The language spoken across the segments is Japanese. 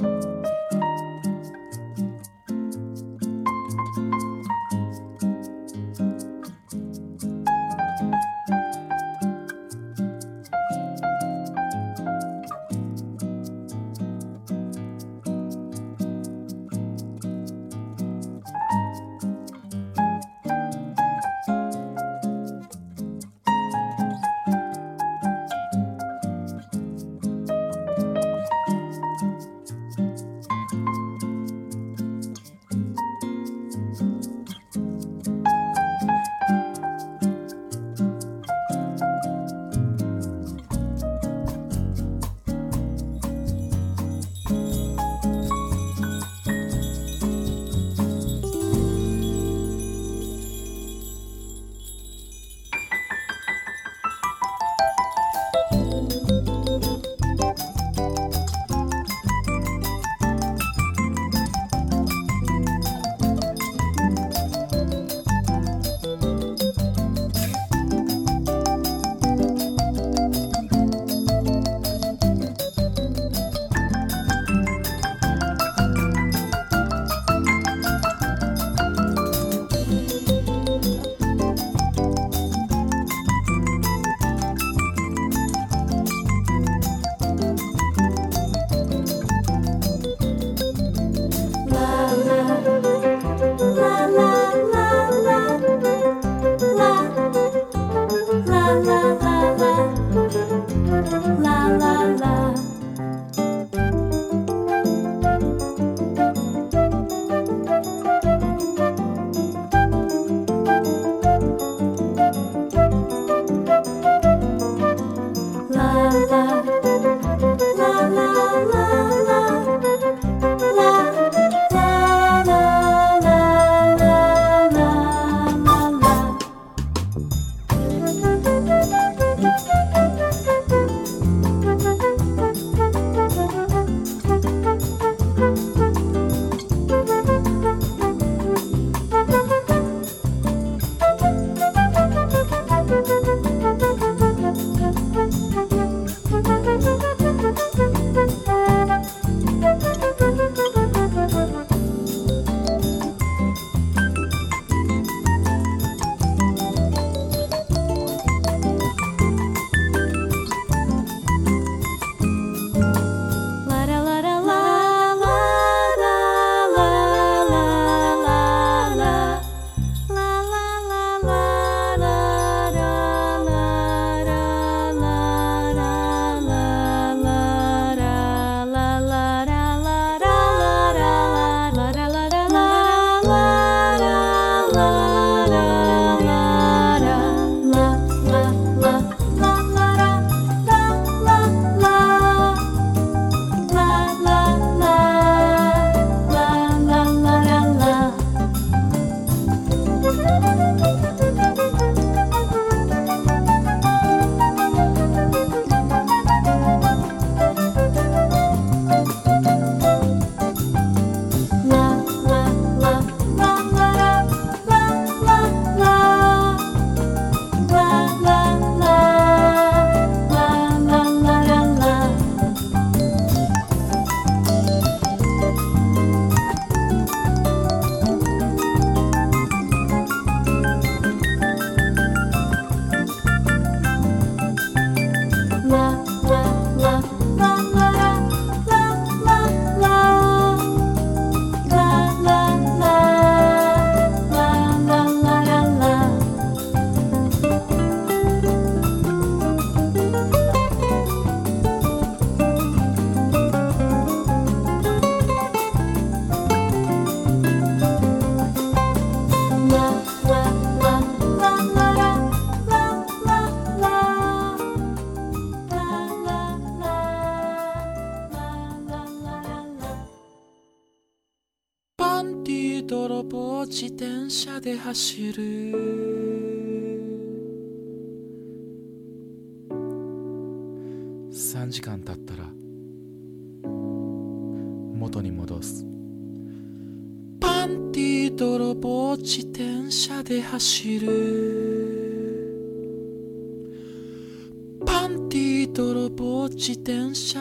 で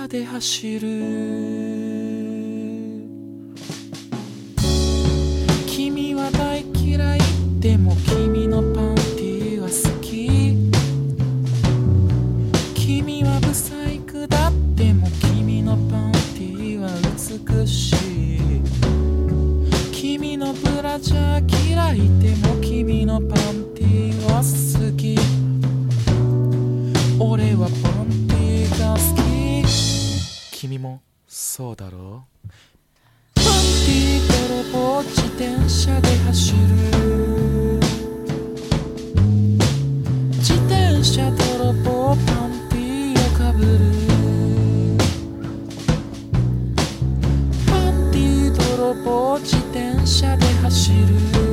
で走る。自転車で走る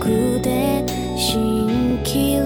くで新規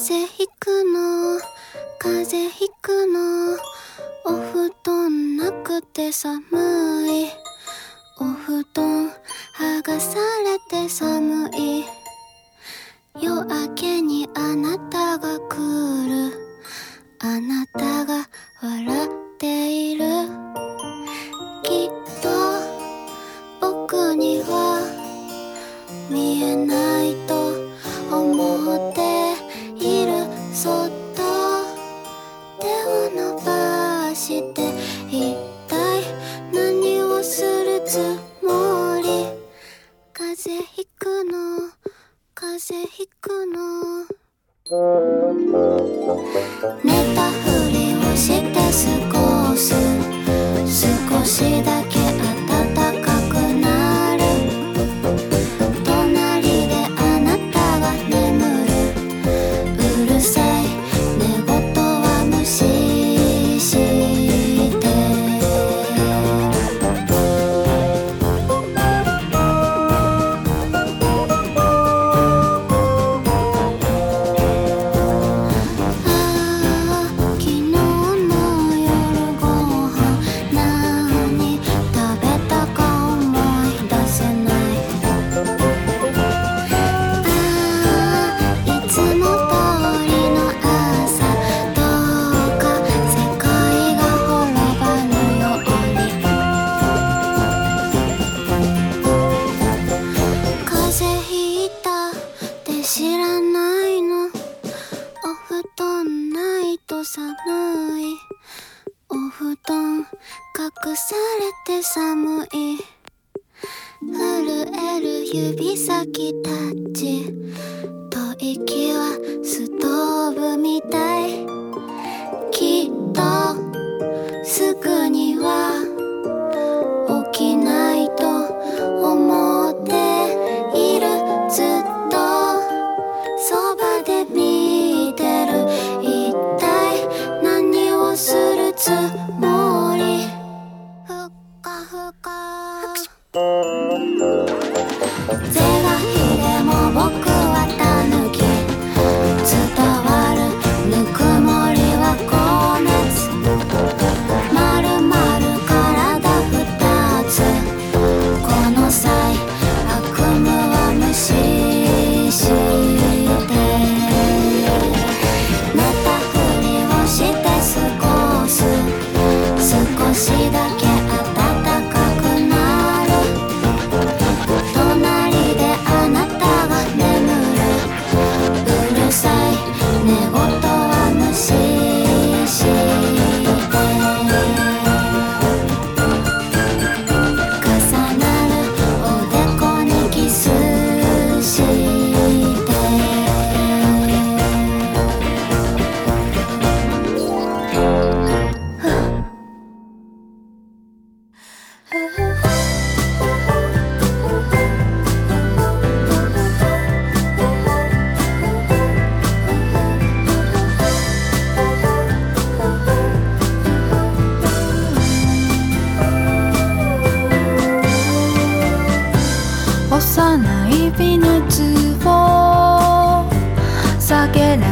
風邪ひくの風邪ひくの。お布団なくて寒い。い。お布団隠されて寒い。震える指先たち。と吐息はストーブみたい。きっと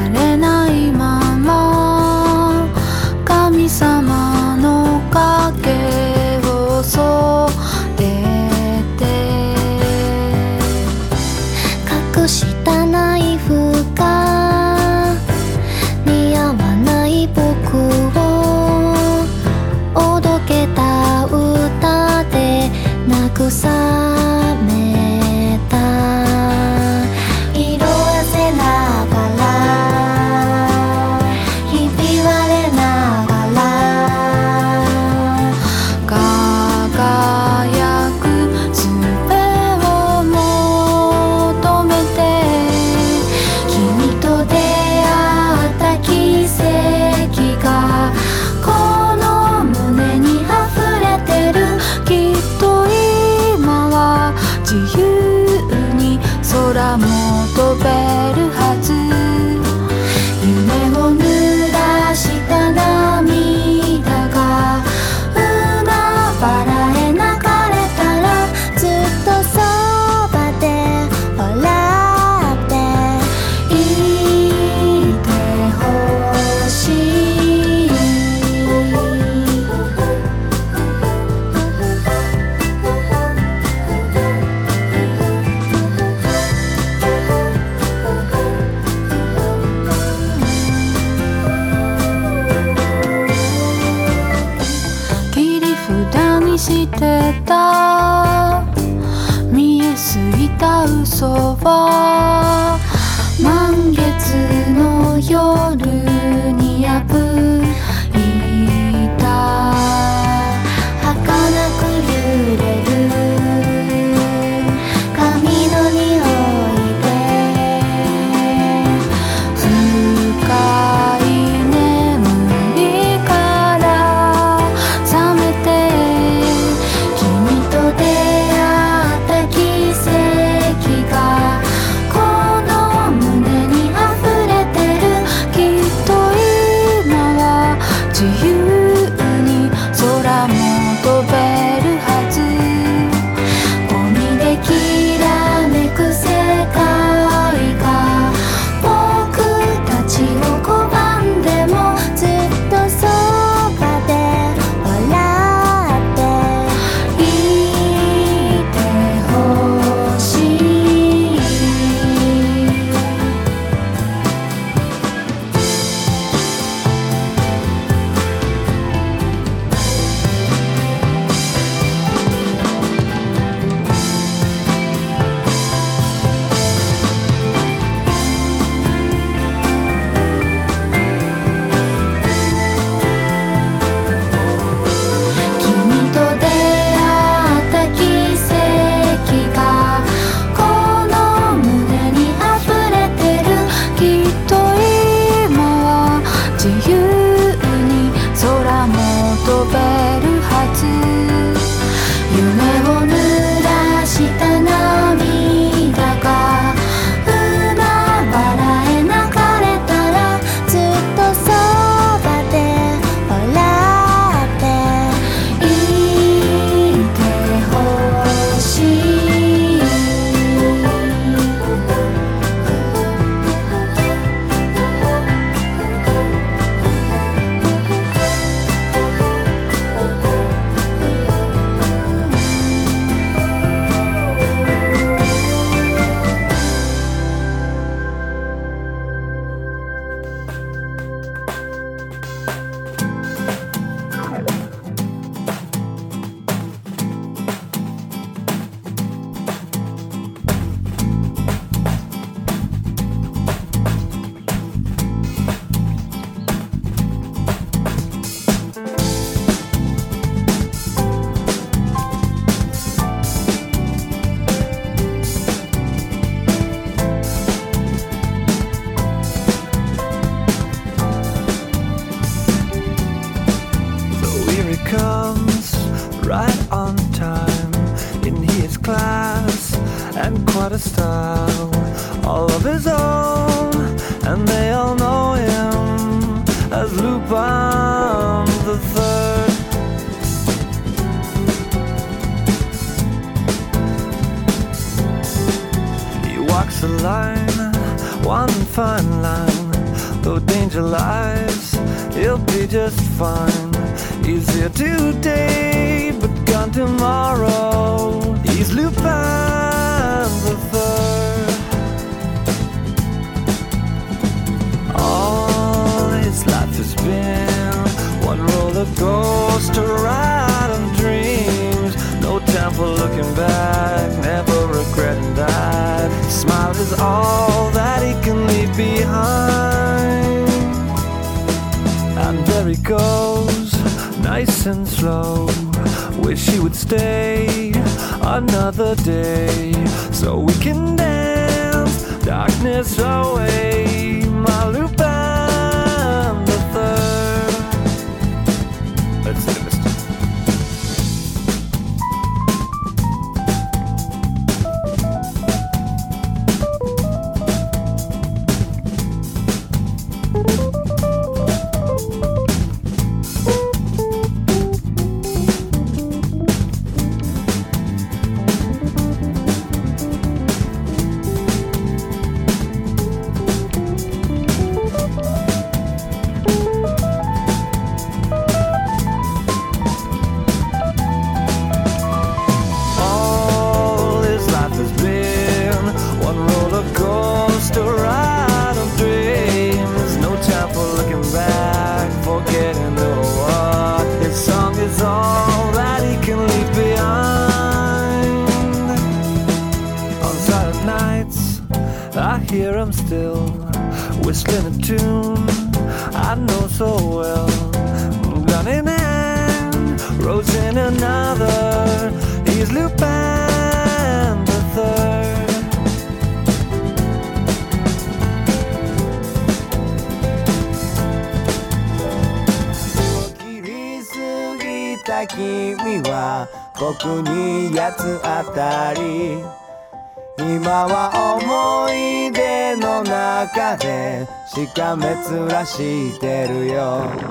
れないまま神様の影をそっしてるよ。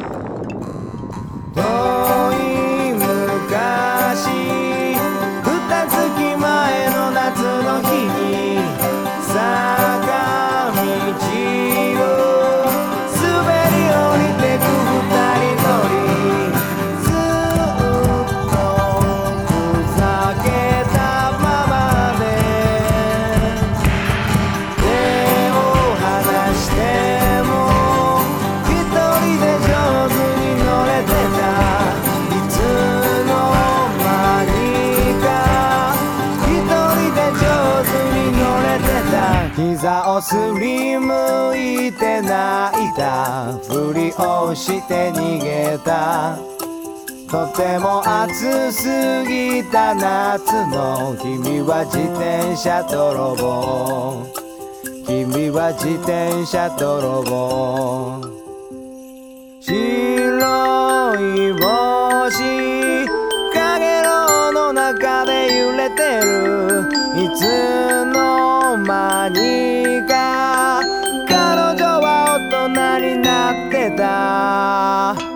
すりむいて泣いたふりをして逃げた。とても暑すぎた夏の君は自転車泥棒。君は自転車泥棒。白い星かげろうの中で揺れる。いつの間にか彼女は大人になってた。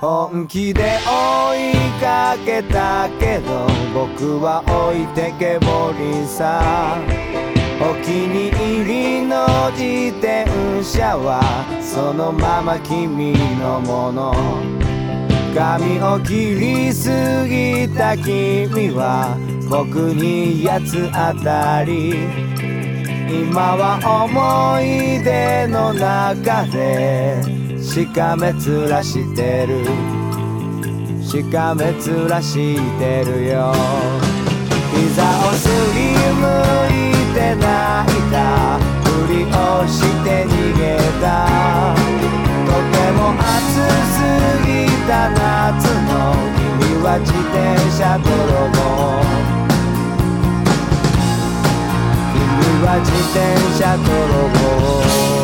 本気で追いかけたけど僕は置いてけぼりさ。お気に入りの自転車はそのまま君のもの。髪を切りすぎた君は僕に八つ当たり。今は思い出の中でしかめ面してる。しかめ面してるよ。膝をすりむいて泣いた。ふりをして逃げた。とても暑すぎた夏の君は自転車泥棒。君は自転車泥棒。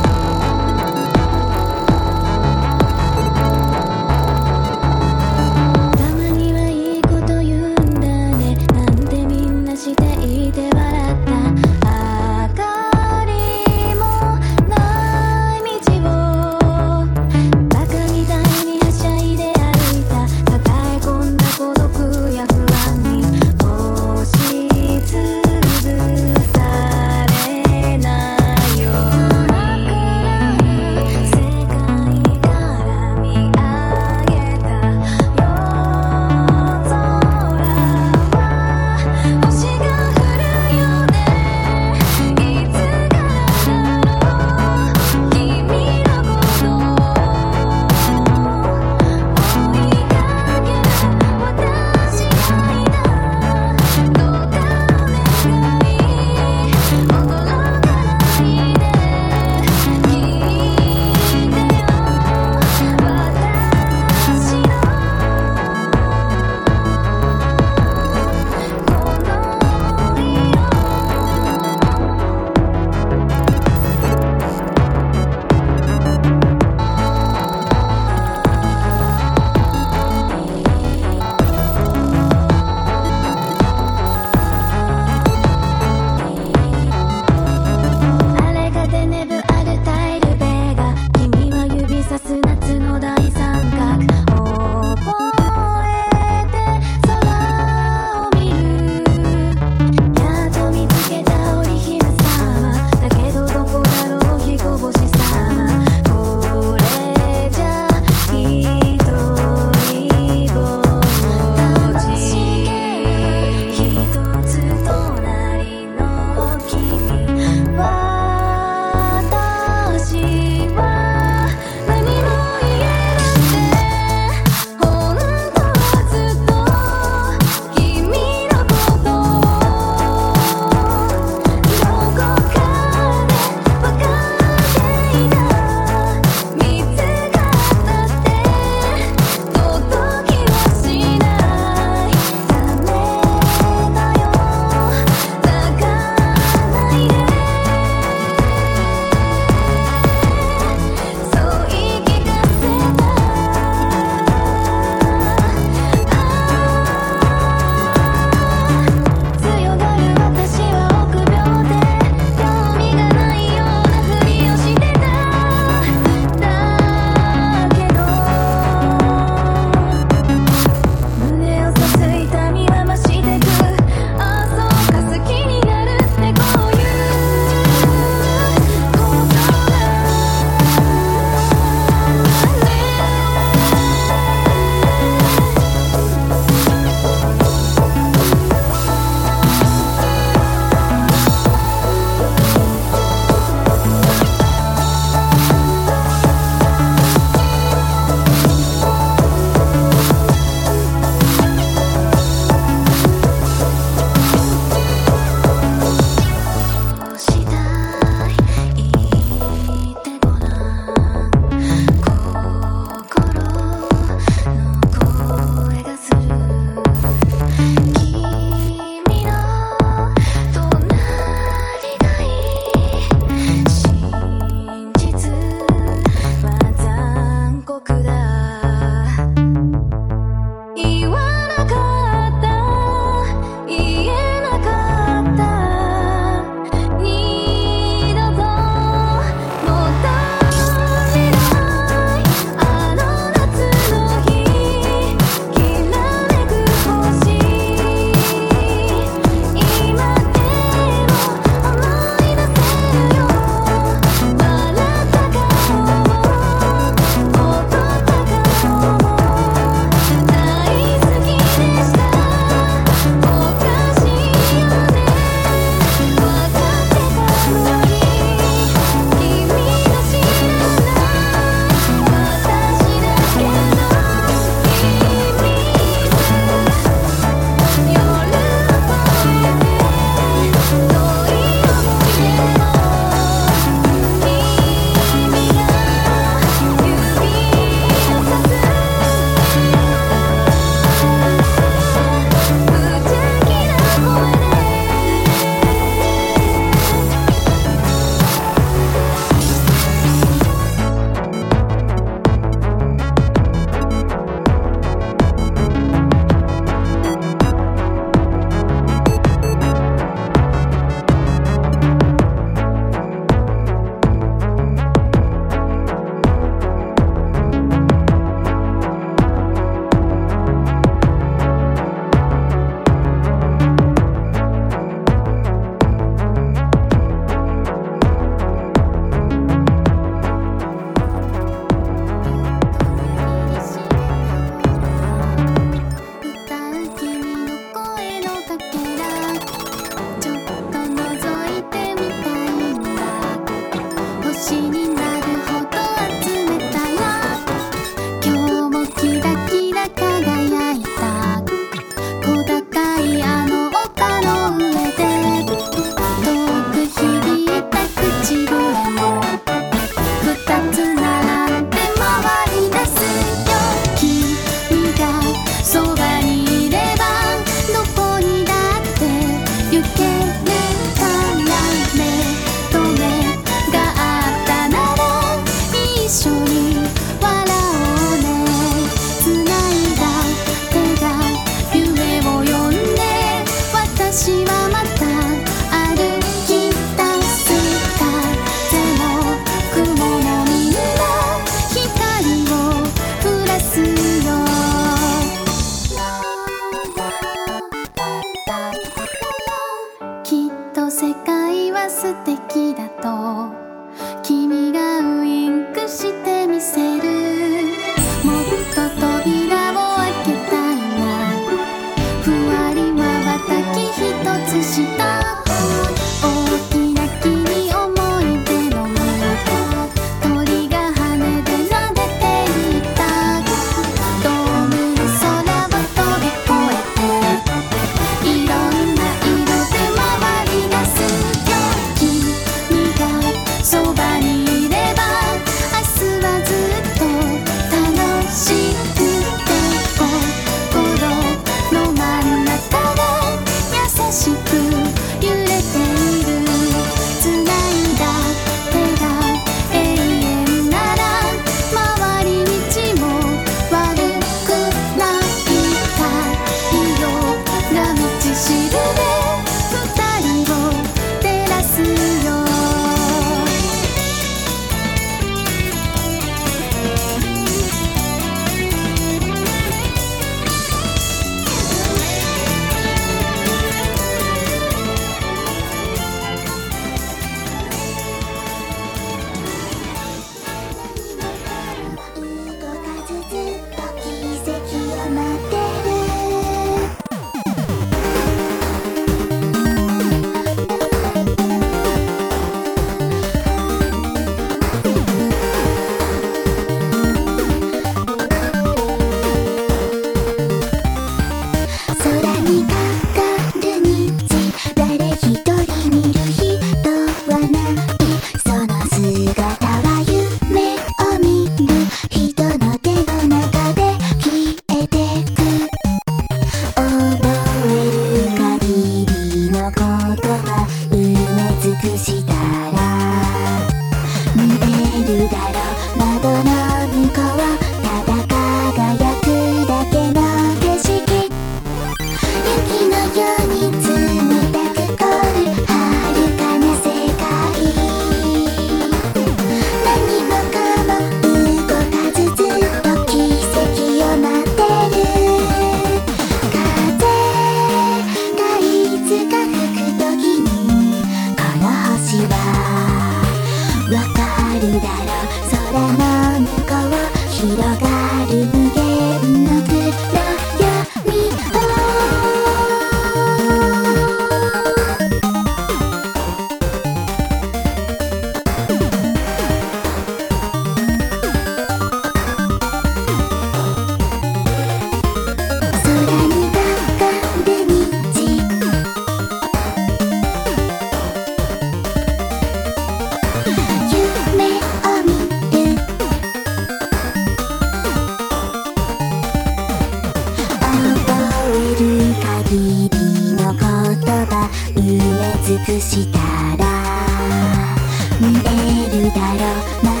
尽くしたら見えるだろう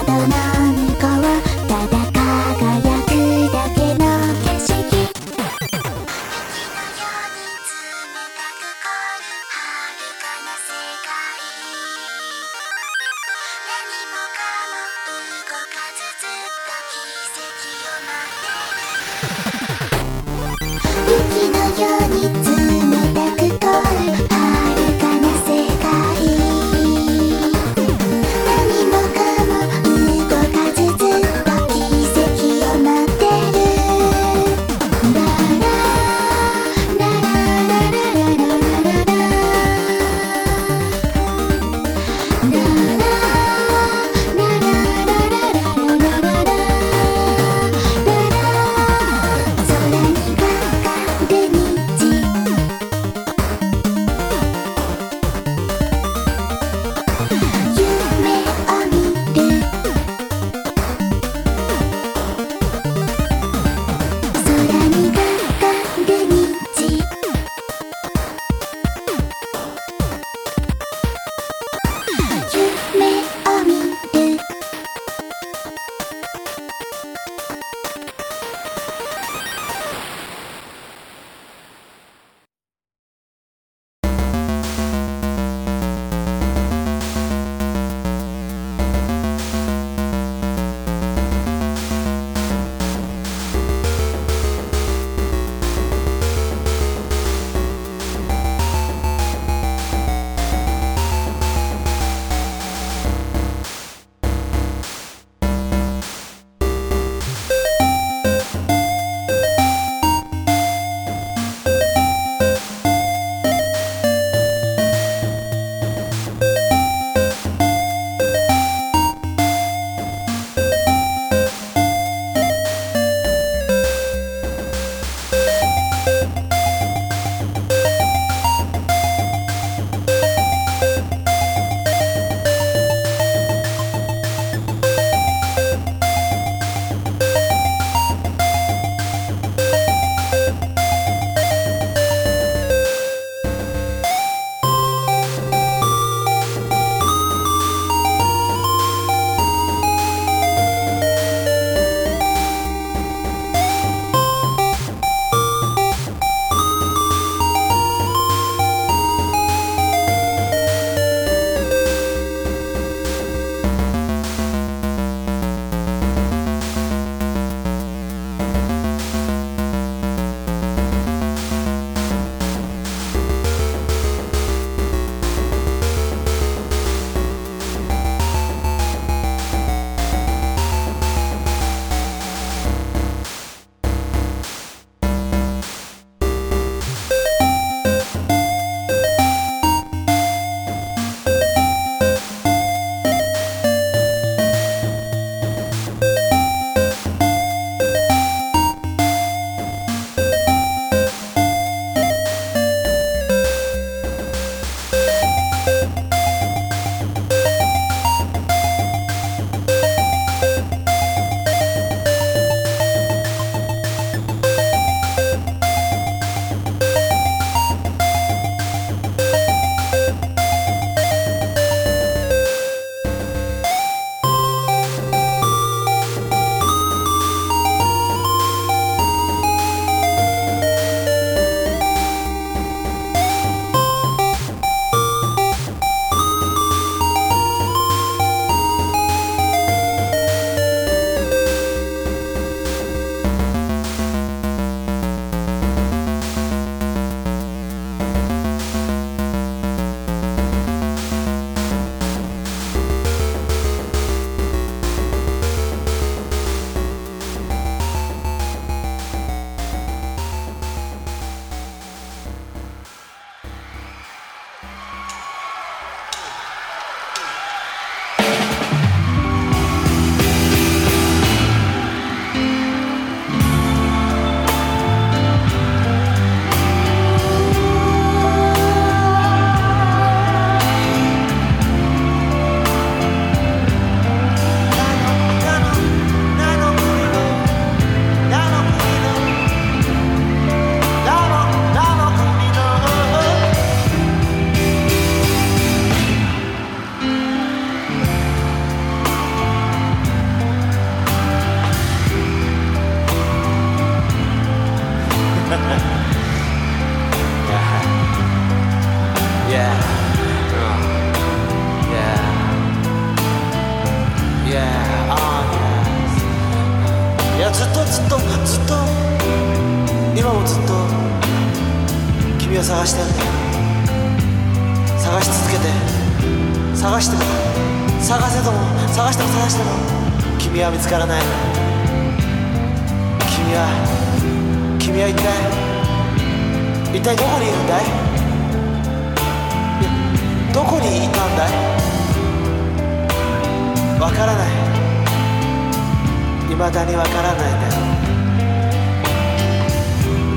未だにわからないんだよ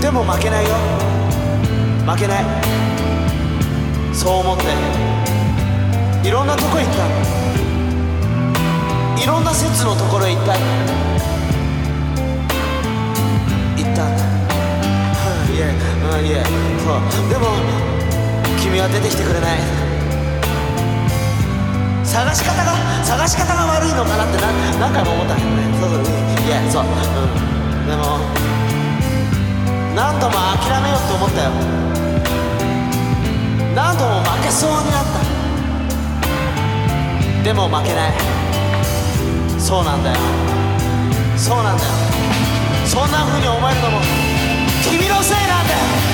でも負けないよ。負けない。そう思って。いろんなとこ行った。いろんな説のところへ行った。行ったんだ。いえいえ。そう。でも君は出てきてくれない。探し方が探し方が悪いのかなって何回も思ったんだよね。そうそういやそう。うん。でも何度も諦めようと思ったよ。何度も負けそうになった。でも負けない。そうなんだよ。そうなんだよ。そんな風に思えるのも君のせいなんだよ。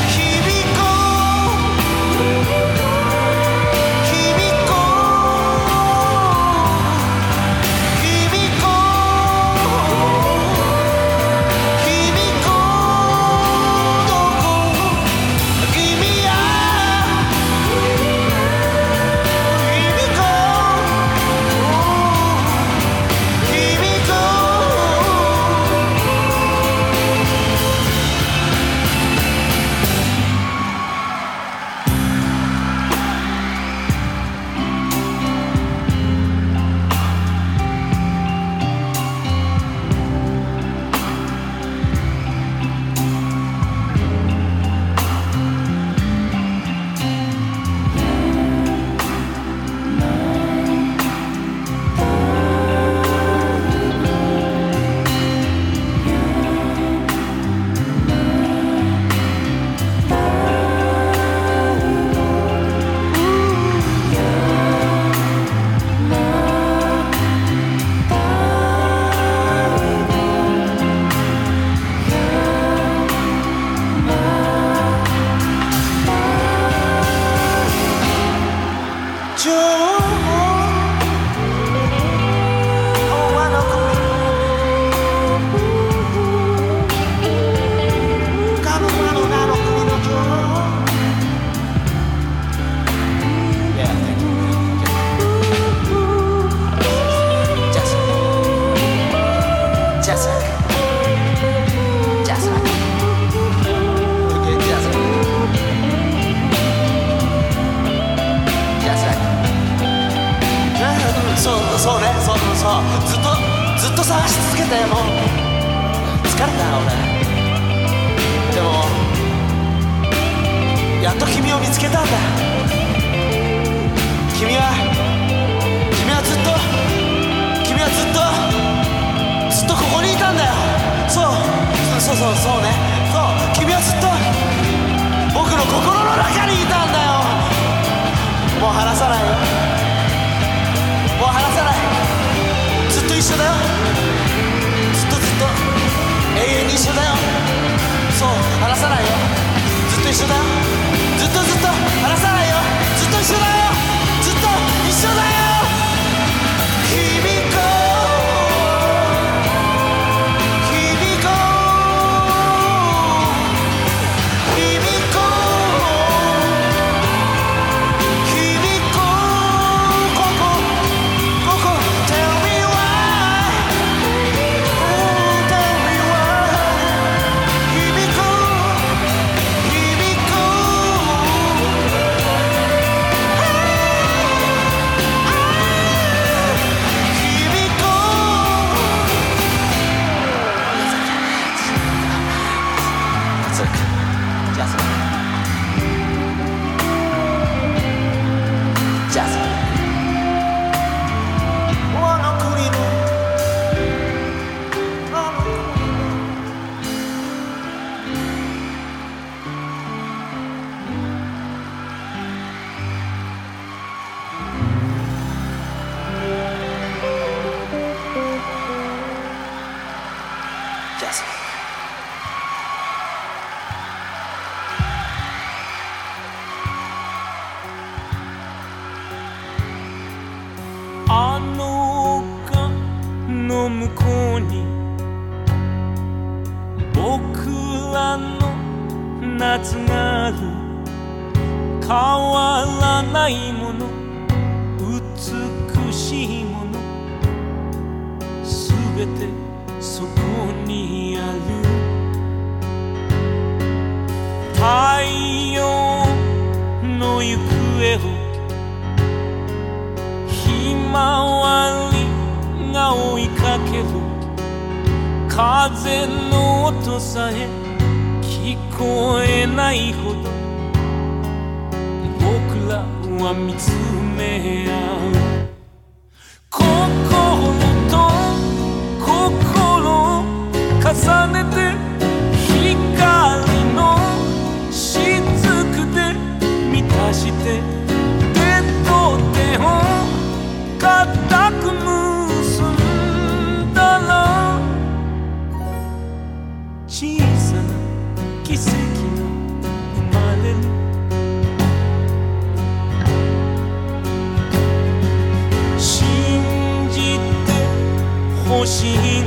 心。